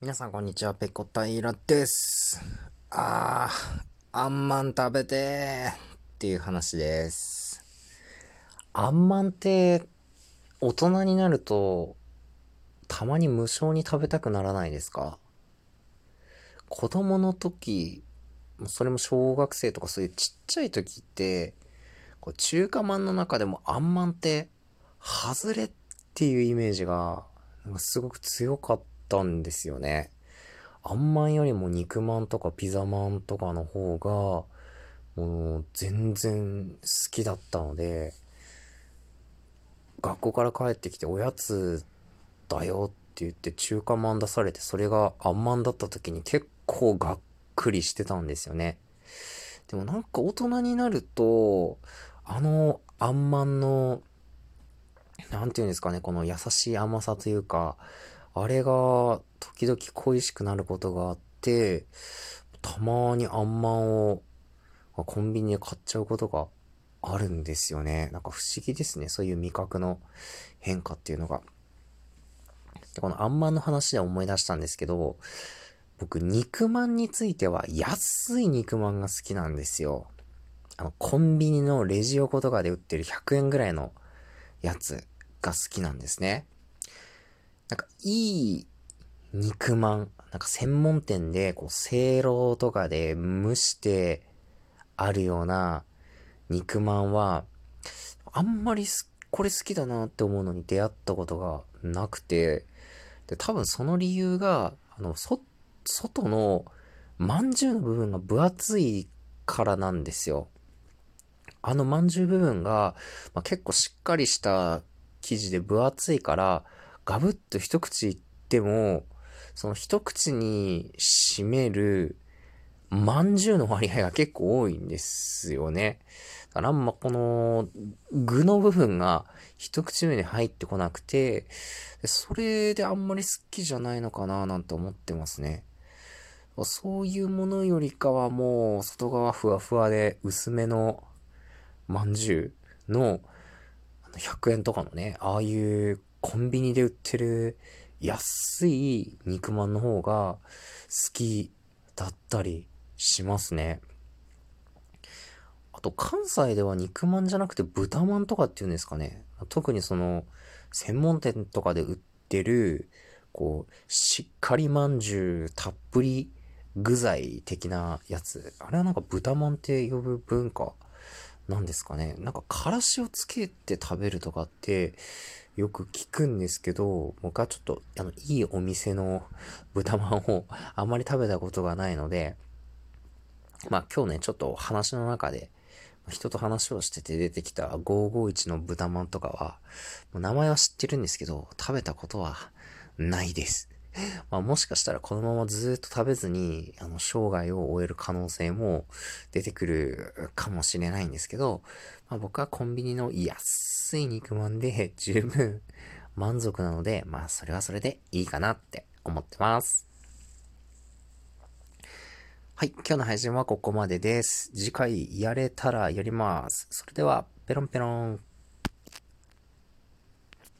皆さんこんにちは、ペコタイラです。あー、あんまん食べてーっていう話です。あんまんって大人になるとたまに無償に食べたくならないですか？子供の時、それも小学生とかそういうちっちゃい時って、こう中華まんの中でもあんまんって外れっていうイメージがすごく強かったたんですよね。あんまんよりも肉まんとかピザまんとかの方が、もう全然好きだったので、学校から帰ってきておやつだよって言って中華まん出されてそれがあんまんだった時に結構がっくりしてたんですよね。でもなんか大人になると、あのあんまんのなんていうんですかね、この優しい甘さというか、あれが時々恋しくなることがあって、たまにあんまんをコンビニで買っちゃうことがあるんですよね。なんか不思議ですね。そういう味覚の変化っていうのが。でこのあんまんの話で思い出したんですけど、僕、肉まんについては安い肉まんが好きなんですよ。あの、コンビニのレジ横とかで売ってる100円ぐらいのやつが好きなんですね。なんか、いい肉まん、なんか専門店で、こう、せいろとかで蒸してあるような肉まんは、あんまりこれ好きだなって思うのに出会ったことがなくて、で、多分その理由が、あの、そ、外のまんじゅうの部分が分厚いからなんですよ。あのまんじゅう部分が、まあ、結構しっかりした生地で分厚いから、ガブッと一口いっても、その一口に占める、まんじゅうの割合が結構多いんですよね。だからあんまこの具の部分が一口目に入ってこなくて、それであんまり好きじゃないのかななんて思ってますね。そういうものよりかはもう外側ふわふわで薄めのまんじゅうの100円とかのね、ああいうコンビニで売ってる安い肉まんの方が好きだったりしますね。あと関西では肉まんじゃなくて豚まんとかっていうんですかね。特にその専門店とかで売ってるこう、しっかりまんじゅうたっぷり具材的なやつ。あれはなんか豚まんって呼ぶ文化なんですかね。なんか、からしをつけて食べるとかって、よく聞くんですけど、僕はちょっと、あの、いいお店の 豚まんを あんまり食べたことがないので、まあ今日ね、ちょっと話の中で、人と話をしてて出てきた551の豚まんとかは、名前は知ってるんですけど、食べたことはないです。まあ、もしかしたらこのままずっと食べずに、あの、生涯を終える可能性も出てくるかもしれないんですけど、まあ、僕はコンビニの安い肉まんで 十分満足なので、まあ、それはそれでいいかなって思ってます。はい、今日の配信はここまでです。次回やれたらやります。それでは、ペロンペロン。